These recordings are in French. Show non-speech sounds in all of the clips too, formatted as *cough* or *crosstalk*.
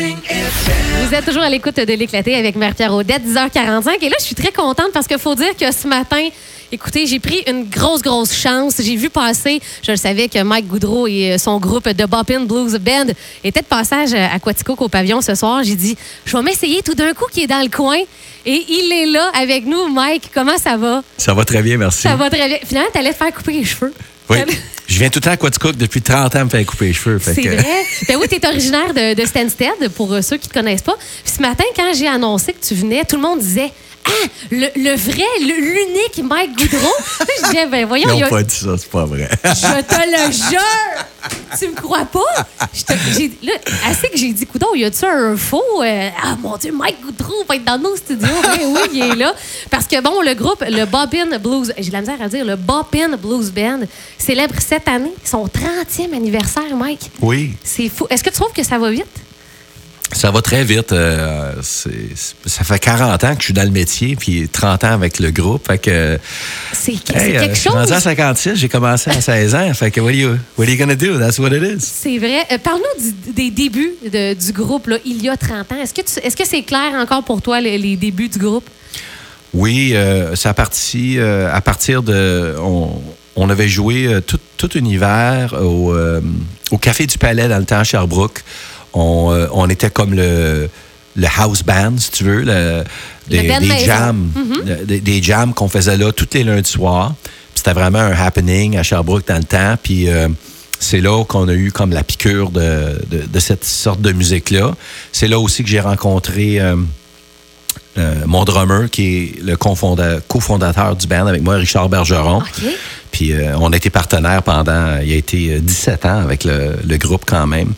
Vous êtes toujours à l'écoute de l'éclaté avec Marie-Pierre Audette, 10h45. Et là, je suis très contente parce qu'il faut dire que ce matin, écoutez, j'ai pris une grosse, grosse chance. J'ai vu passer, je le savais que Mike Goudreau et son groupe de Boppin Blues Band étaient de passage à Quatico au pavillon ce soir. J'ai dit, je vais m'essayer tout d'un coup qui est dans le coin. Et il est là avec nous. Mike, comment ça va? Ça va très bien, merci. Ça va très bien. Finalement, t'allais te faire couper les cheveux. Oui. Je viens tout le temps à Quaticook depuis 30 ans me faire couper les cheveux. C'est que... vrai. Ben oui, tu es originaire de, de Stansted, pour euh, ceux qui ne te connaissent pas. Puis ce matin, quand j'ai annoncé que tu venais, tout le monde disait Ah, le, le vrai, l'unique Mike Goudreau. je disais, ben voyons, Ils n'ont a- pas dit ça, c'est pas vrai. je te le *laughs* jure! *laughs* Tu me crois pas? Là, assez que j'ai dit, coudon, y a-tu un faux? Euh, ah, mon Dieu, Mike Goudreau va être dans nos studios. Oui, *laughs* oui, il est là. Parce que, bon, le groupe, le Bobbin Blues, j'ai de la misère à dire, le Bobbin Blues Band célèbre cette année son 30e anniversaire, Mike. Oui, C'est fou. Est-ce que tu trouves que ça va vite? Ça va très vite. euh, ça fait 40 ans que je suis dans le métier, puis 30 ans avec le groupe. Fait que, C'est euh, quelque je suis rendu chose? à 56, j'ai commencé à 16 ans. Fait que, what are you, what are you gonna do? That's what it is. C'est vrai. Euh, Parle-nous des débuts de- du groupe, là, il y a 30 ans. Est-ce que tu- est-ce que c'est clair encore pour toi, les, les débuts du groupe? Oui, euh, ça a parti à partir de. On, on avait joué tout, tout un hiver au, au Café du Palais dans le temps à Sherbrooke. On, euh, on était comme le, le house band, si tu veux, le- des, jams. euh, Des, des jams qu'on faisait là tous les lundis soirs. C'était vraiment un happening à Sherbrooke dans le temps. Puis euh, c'est là qu'on a eu comme la piqûre de, de, de cette sorte de musique-là. C'est là aussi que j'ai rencontré. Euh, euh, mon drummer, qui est le cofondateur du band avec moi, Richard Bergeron. Puis euh, on a été partenaires pendant, il a été euh, 17 ans avec le, le groupe quand même.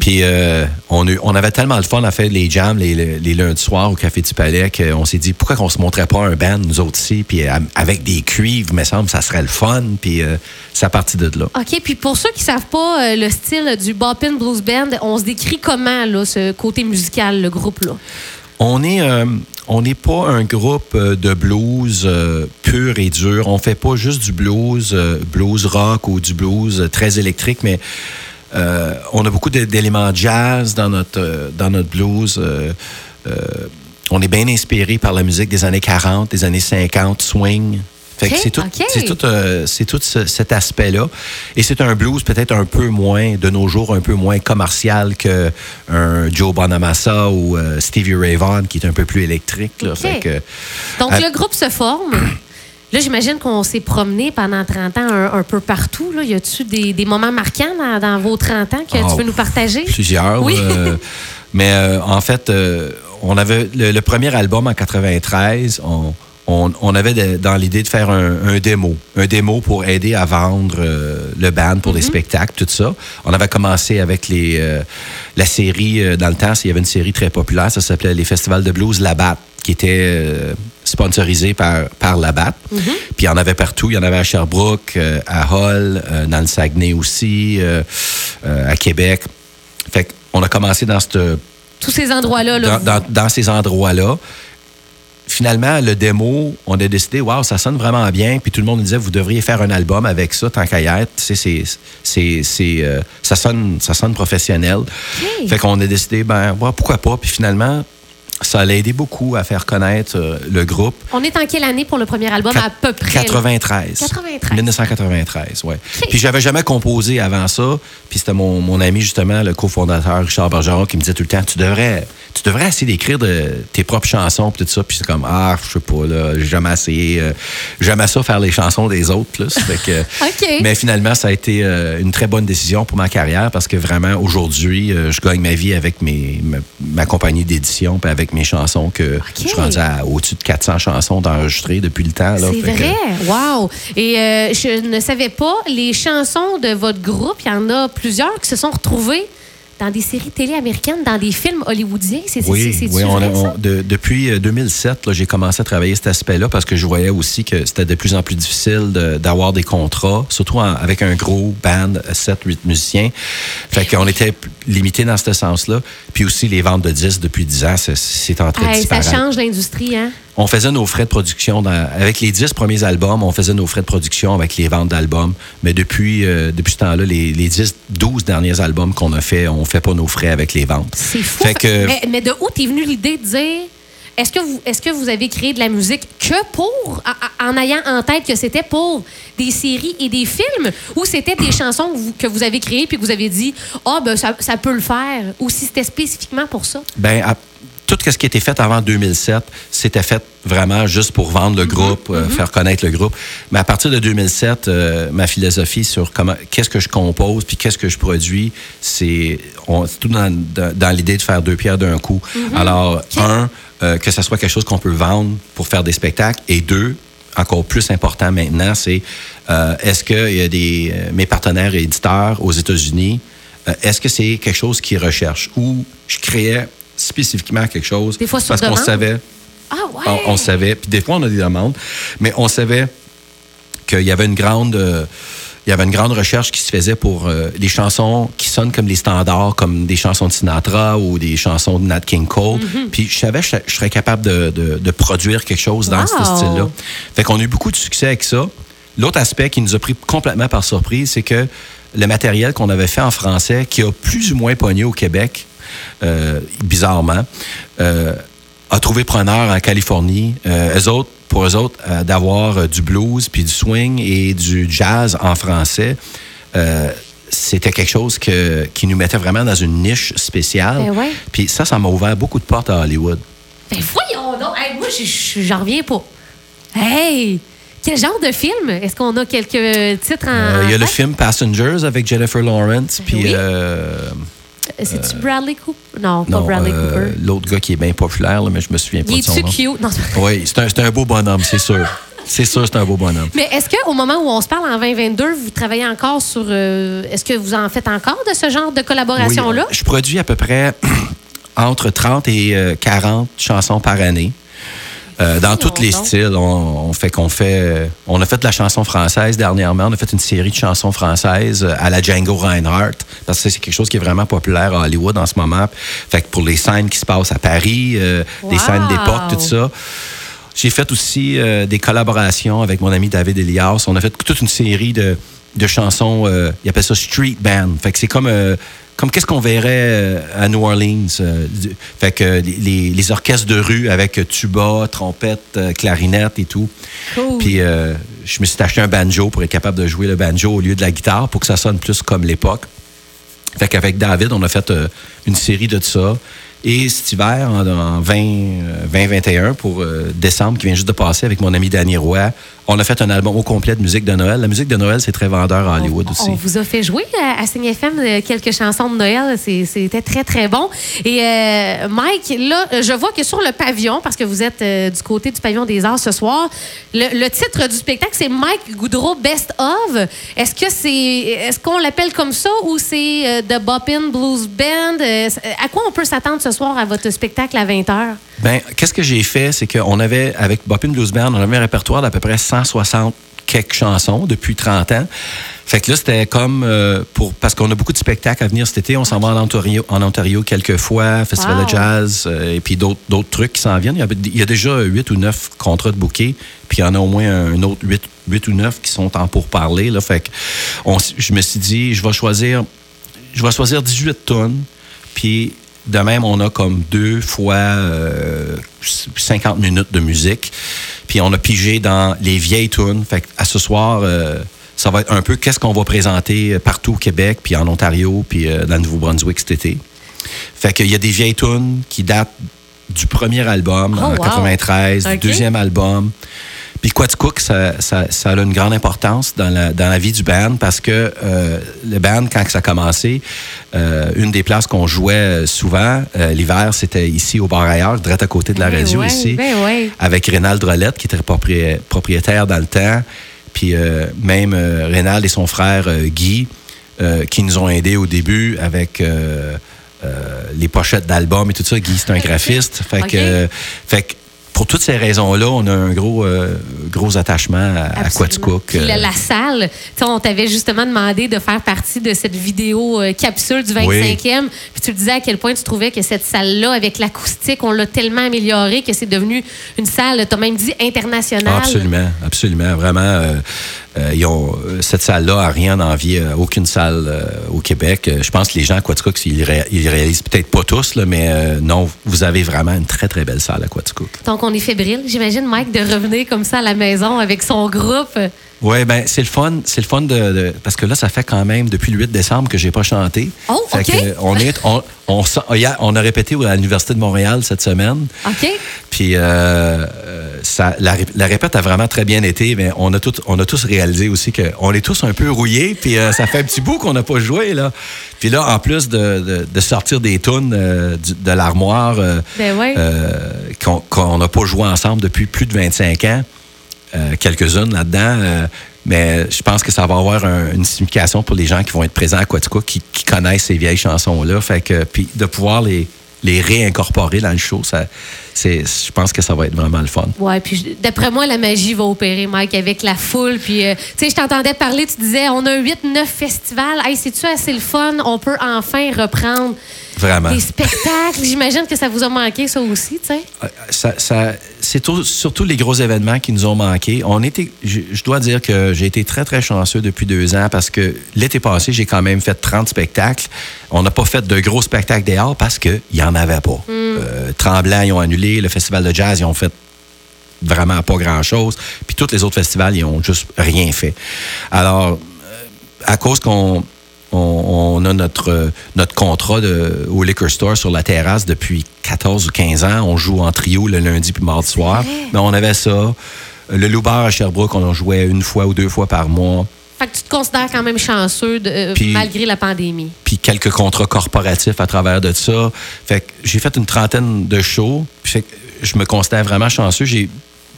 Puis euh, on, on avait tellement de fun à faire les jams les, les, les lundis soirs au Café du Palais qu'on s'est dit pourquoi qu'on se montrait pas un band, nous autres ici, puis euh, avec des cuivres, me semble, ça serait le fun. Puis euh, ça a parti de là. OK. Puis pour ceux qui savent pas euh, le style du Boppin Blues Band, on se décrit comment, là, ce côté musical, le groupe, là? On est, euh, n'est pas un groupe euh, de blues euh, pur et dur. On fait pas juste du blues, blues rock ou du blues très électrique, mais on a beaucoup d'é- d'éléments jazz dans notre, dans notre blues. on est bien inspiré par la musique des années 40, des années 50, swing. C'est tout, c'est tout, euh, tout ce- cet aspect-là. Et c'est un blues peut-être un peu moins, de nos jours, un peu moins commercial que un Joe Bonamassa ou euh, Stevie Ray Vaughan, qui est un peu plus électrique. Là. OK. Fait que, Donc, Ah. le groupe se forme. *clears throat* Là, j'imagine qu'on s'est promené pendant 30 ans un, un peu partout. Là. Y a-tu des, des moments marquants dans, dans vos 30 ans que Oh, tu veux nous partager? plusieurs. Oui. euh, *laughs* mais en fait, on avait le, le premier album en 93. On, on, on avait de- dans l'idée de faire un, un démo, un démo pour aider à vendre euh, le band pour les spectacles, tout ça. On avait commencé avec les euh, la série euh, dans le temps. Il y avait une série très populaire, ça s'appelait les festivals de blues Labatt, qui était sponsorisé par par Labatt. Puis il y en avait partout. Il y en avait à Sherbrooke, euh, à Hull, euh, dans le Saguenay aussi, euh, à Québec. Fait qu'on a commencé dans, cette, Tous ces endroits-là. Là, dans, dans- dans ces endroits-là. Finalement, le démo, on a décidé, waouh, ça sonne vraiment bien. Puis tout le monde nous disait, vous devriez faire un album avec ça, tant qu'à y être. Tu sais, c'est, c'est, c'est, euh, ça, sonne, ça sonne professionnel. Fait qu'on a décidé, ben, ouais, pourquoi pas. Puis finalement, ça a aidé beaucoup à faire connaître euh, le groupe. On est en quelle année pour le premier album, à peu près? là? 93. 93. 1993, oui. Puis j'avais jamais composé avant ça. Puis c'était mon, mon ami, justement, le cofondateur Richard Bergeron, qui me disait tout le temps Tu devrais, tu devrais essayer d'écrire de, tes propres chansons, puis tout ça. Puis c'est comme Ah, je sais pas, là, j'ai jamais essayé. euh, j'aime ça faire les chansons des autres, plus. Fait que, *laughs* OK. Mais finalement, ça a été euh, une très bonne décision pour ma carrière parce que vraiment, aujourd'hui, euh, je gagne ma vie avec mes, ma, ma compagnie d'édition, puis avec mes chansons que je suis rendu à au-dessus de 400 chansons d'enregistrer depuis le temps. C'est que- vrai, wow. Et euh, je ne savais pas, les chansons de votre groupe, il y en a plusieurs qui se sont retrouvées dans des séries télé américaines, dans des films hollywoodiens. C'est Oui, c'est- oui on de- depuis euh, 2007, là, j'ai commencé à travailler cet aspect-là parce que je voyais aussi que c'était de plus en plus difficile de- d'avoir des contrats, surtout en- avec un gros band, 7-8 musiciens. Fait qu'on était limité dans ce sens-là. Puis aussi, les ventes de disques depuis 10 ans, c'est- en train de Hey, ça change l'industrie, hein? on faisait nos frais de production. dans- avec les dix premiers albums, on faisait nos frais de production avec les ventes d'albums. Mais depuis, euh, depuis ce temps-là, les, les 10, 12 derniers albums qu'on a fait, on fait pas nos frais avec les ventes. C'est fou. Fait que- mais, mais de où t'es venue l'idée de dire est-ce que, vous, est-ce que vous avez créé de la musique que pour, en- ayant en tête que c'était pour des séries et des films, ou c'était des chansons que vous, que vous avez créées puis que vous avez dit ah ben ça, ça peut le faire, ou si c'était spécifiquement pour ça? Ben, à- tout ce qui était fait avant 2007, c'était fait vraiment juste pour vendre le groupe, euh, faire connaître le groupe. Mais à partir de 2007, euh, ma philosophie sur comment, qu'est-ce que je compose puis qu'est-ce que je produis, c'est, tout dans, dans- dans l'idée de faire deux pierres d'un coup. Alors, un, euh, que ce soit quelque chose qu'on peut vendre pour faire des spectacles, et deux, encore plus important maintenant, c'est est-ce que y a des, mes partenaires et éditeurs aux États-Unis, est-ce que c'est quelque chose qu'ils recherchent? Ou je créais spécifiquement quelque chose Des fois sur parce qu'on savait, Ah ouais! on, on savait, puis des fois on a des demandes, mais on savait qu'il y avait une grande euh, il y avait une grande recherche qui se faisait pour euh, les chansons qui sonnent comme les standards, comme des chansons de Sinatra ou des chansons de Nat King Cole. Mm-hmm. Puis je savais que je, serais capable de, de- de produire quelque chose dans Wow! ce style-là. Fait qu'on a eu beaucoup de succès avec ça. L'autre aspect qui nous a pris complètement par surprise, c'est que le matériel qu'on avait fait en français, qui a plus ou moins pogné au Québec, bizarrement, euh, a trouvé preneur en Californie. Euh, eux autres, pour eux autres, euh, d'avoir euh, du blues, puis du swing et du jazz en français, euh, c'était quelque chose que, qui nous mettait vraiment dans une niche spéciale. Ben ouais. Puis ça, ça m'a ouvert beaucoup de portes à Hollywood. Ben voyons donc! Hey, moi, je- je- j'en reviens pas. Hey! Quel genre de film? Est-ce qu'on a quelques titres en. Euh, Il y a en le film Passengers avec Jennifer Lawrence, puis oui. euh, C'est-tu Bradley Cooper? Non, pas non, Bradley euh, Cooper. l'autre gars qui est bien populaire, là, mais je me souviens pas Il de son nom. cute? Non, Oui, c'est un, un beau bonhomme, c'est sûr. C'est sûr, c'est un beau bonhomme. Mais est-ce qu'au moment où on se parle en 2022, vous travaillez encore sur. euh, est-ce que vous en faites encore de ce genre de collaboration-là? Oui, je produis à peu près *clears throat* entre 30 et euh, 40 chansons par année. Euh, dans tous les styles, on, on fait qu'on fait. euh, on a fait de la chanson française dernièrement. On a fait une série de chansons françaises euh, à la Django Reinhardt parce que c'est quelque chose qui est vraiment populaire à Hollywood en ce moment. Fait que pour les scènes qui se passent à Paris, euh, des scènes d'époque, tout ça. J'ai fait aussi euh, des collaborations avec mon ami David Elias. On a fait toute une série de, de chansons, il appelle ça street band. Fait que c'est comme, euh, comme qu'est-ce qu'on verrait euh, à New Orleans. euh, fait que les, les orchestres de rue avec tuba, trompette, euh, clarinette et tout. Cool. Puis euh, je me suis acheté un banjo pour être capable de jouer le banjo au lieu de la guitare pour que ça sonne plus comme l'époque. Fait qu'avec David, on a fait euh, une série de ça. Et cet hiver, en, en 20, euh, 2021, pour euh, décembre, qui vient juste de passer, avec mon ami Danny Roy, on a fait un album au complet de musique de Noël. La musique de Noël, c'est très vendeur à Hollywood on, aussi. on vous a fait jouer à, à Signe FM euh, quelques chansons de Noël. C'était très, très bon. Et euh, Mike, là, je vois que sur le pavillon, parce que vous êtes euh, du côté du pavillon des arts ce soir, le, le titre du spectacle, c'est Mike Goudreau Best of. Est-ce que c'est, est-ce qu'on l'appelle comme ça ou c'est euh, The Boppin Blues Band? À quoi on peut s'attendre ce soir à votre spectacle à 20h? Ben, qu'est-ce que j'ai fait, c'est qu'on avait, avec Boppin Blues Band, on avait un répertoire d'à peu près 160 quelques chansons depuis 30 ans. Fait que là, c'était comme euh, pour. Parce qu'on a beaucoup de spectacles à venir cet été. On s'en va en Ontario, en Ontario quelques fois, Festival Wow. de jazz, euh, et puis d'autres trucs qui s'en viennent. Il y, a, il y a déjà 8 ou 9 contrats de bouquet, puis il y en a au moins un autre 8, 8 ou 9 qui sont en pourparler. Là. Fait que on je me suis dit, je vais choisir, je vais choisir 18 tonnes, puis de même, on a comme deux fois euh, 50 minutes de musique. Puis on a pigé dans les vieilles tunes. Fait que à ce soir, euh, ça va être un peu qu'est-ce qu'on va présenter partout au Québec, puis en Ontario, puis euh, dans le Nouveau-Brunswick cet été. Fait qu'il y a des vieilles tunes qui datent du premier album Oh, en wow. 93, Ok. du deuxième album. Puis Quaticook, ça, ça, ça a une grande importance dans la, dans la vie du band parce que euh, le band, quand ça a commencé, euh, une des places qu'on jouait euh, souvent euh, l'hiver, c'était ici au bar ailleurs, direct à côté de la Ben radio ouais, ici, ben ouais. avec Rénal Drolette, qui était propri- propriétaire dans le temps. Puis même Rénal et son frère Guy, qui nous ont aidés au début avec les pochettes d'albums et tout ça. Guy, c'est un *laughs* graphiste. Fait fait que pour toutes ces raisons-là, on a un gros, euh, gros attachement à, à Quaticook. La, Euh, la salle, on t'avait justement demandé de faire partie de cette vidéo euh, capsule du 25e. Puis tu le disais à quel point tu trouvais que cette salle-là, avec l'acoustique, on l'a tellement améliorée que c'est devenu une salle, tu as même dit internationale. Absolument, absolument. Vraiment, ils ont, euh, cette salle-là a rien d'envier à aucune salle euh, au Québec. Euh, je pense que les gens à Quaticook, ils, ré- ils réalisent peut-être pas tous, là, mais euh, non, vous avez vraiment une très, très belle salle à Quaticook. Donc, on est fébrile. J'imagine, Mike, de revenir comme ça à la maison avec son groupe. Oui, ben c'est le fun, c'est le fun de, de- parce que là ça fait quand même depuis le 8 décembre que j'ai pas chanté. Oh, Fait que on est on on, sent- hier, on a répété à l'université de Montréal cette semaine. OK? Puis euh, euh, ça, la, ré- la répète a vraiment très bien été, mais on a, tout, on a tous réalisé aussi qu'on est tous un peu rouillés, puis euh, ça fait un petit bout qu'on n'a pas joué. Là. Puis là, en plus de, de- de sortir des tunes euh, de l'armoire euh, Ben ouais. qu'on n'a pas joué ensemble depuis plus de 25 ans, quelques-unes là-dedans, mais je pense que ça va avoir un- une signification pour les gens qui vont être présents à Quatico, qui, qui connaissent ces vieilles chansons-là. Fait que, puis de pouvoir les, les réincorporer dans le show, ça, c'est, je pense que ça va être vraiment le fun. Ouais, puis d'après moi, la magie va opérer, Mike, avec la foule. Puis, euh, tu sais, je t'entendais parler, tu disais, on a 8-9 festivals. Hey, c'est-tu assez le fun? On peut enfin reprendre Vraiment. des spectacles. J'imagine que ça vous a manqué, ça aussi, tu sais. Euh, ça, ça- c'est tout- surtout les gros événements qui nous ont manqué. On était, je, je dois dire que j'ai été très, très chanceux depuis deux ans parce que l'été passé, j'ai quand même fait 30 spectacles. On n'a pas fait de gros spectacles dehors parce qu'il n'y en avait pas. Euh, Tremblant, ils ont annulé. Le festival de jazz, ils ont fait vraiment pas grand-chose. Puis tous les autres festivals, ils ont juste rien fait. Alors, euh, à cause qu'on on, on a notre, notre contrat de, au liquor store sur la terrasse depuis 14 ou 15 ans. On joue en trio le lundi puis le mardi soir. Mais on avait ça. Le Loubar à Sherbrooke, on en jouait une fois ou deux fois par mois. Fait que tu te considères quand même chanceux de- euh, malgré la pandémie. Puis quelques contrats corporatifs à travers de ça. Fait que j'ai fait une trentaine de shows. Fait que je me considère vraiment chanceux. J'ai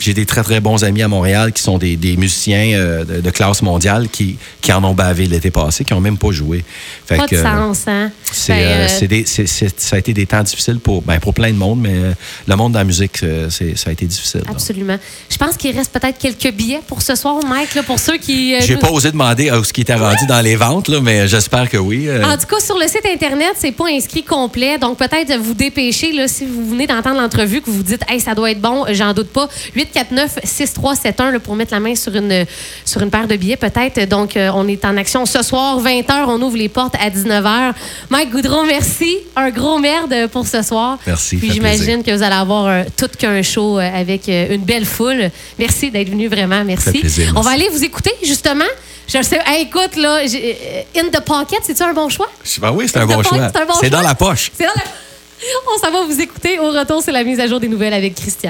j'ai des très, très bons amis à Montréal qui sont des, des musiciens euh, de, de classe mondiale qui, qui en ont bavé l'été passé, qui n'ont même pas joué. Fait Pas de que, euh, sens, hein? C'est, Ben, euh, ça a été des temps difficiles pour, ben, pour plein de monde, mais le monde de la musique, c'est, ça a été difficile. Absolument. Je pense qu'il reste peut-être quelques billets pour ce soir, Mike, là, pour ceux qui. J'ai pas osé demander ce qui était rendu dans les ventes, là, mais j'espère que oui. En tout cas, sur le site Internet, c'est pas inscrit complet. Donc, peut-être vous dépêcher, là, si vous venez d'entendre l'entrevue, que vous vous dites, hey, ça doit être bon, j'en doute pas. 849-6371 là, pour mettre la main sur une, sur une paire de billets, peut-être. Donc, euh, on est en action ce soir, 20h. On ouvre les portes à 19h. Mike Goudron, merci. Un gros merde pour ce soir. Merci, Puis, j'imagine que vous allez avoir un- tout qu'un show euh, avec euh, une belle foule. Merci d'être venu, vraiment. Merci. Plaisir, on va aller vous écouter, justement. Je sais. Hey, écoute, là, euh, In the Pocket, c'est-tu un bon choix? Ben oui, c'est un bon choix. c'est bon dans la poche. C'est dans la- *laughs* On s'en va vous écouter. Au retour, c'est la mise à jour des nouvelles avec Christian.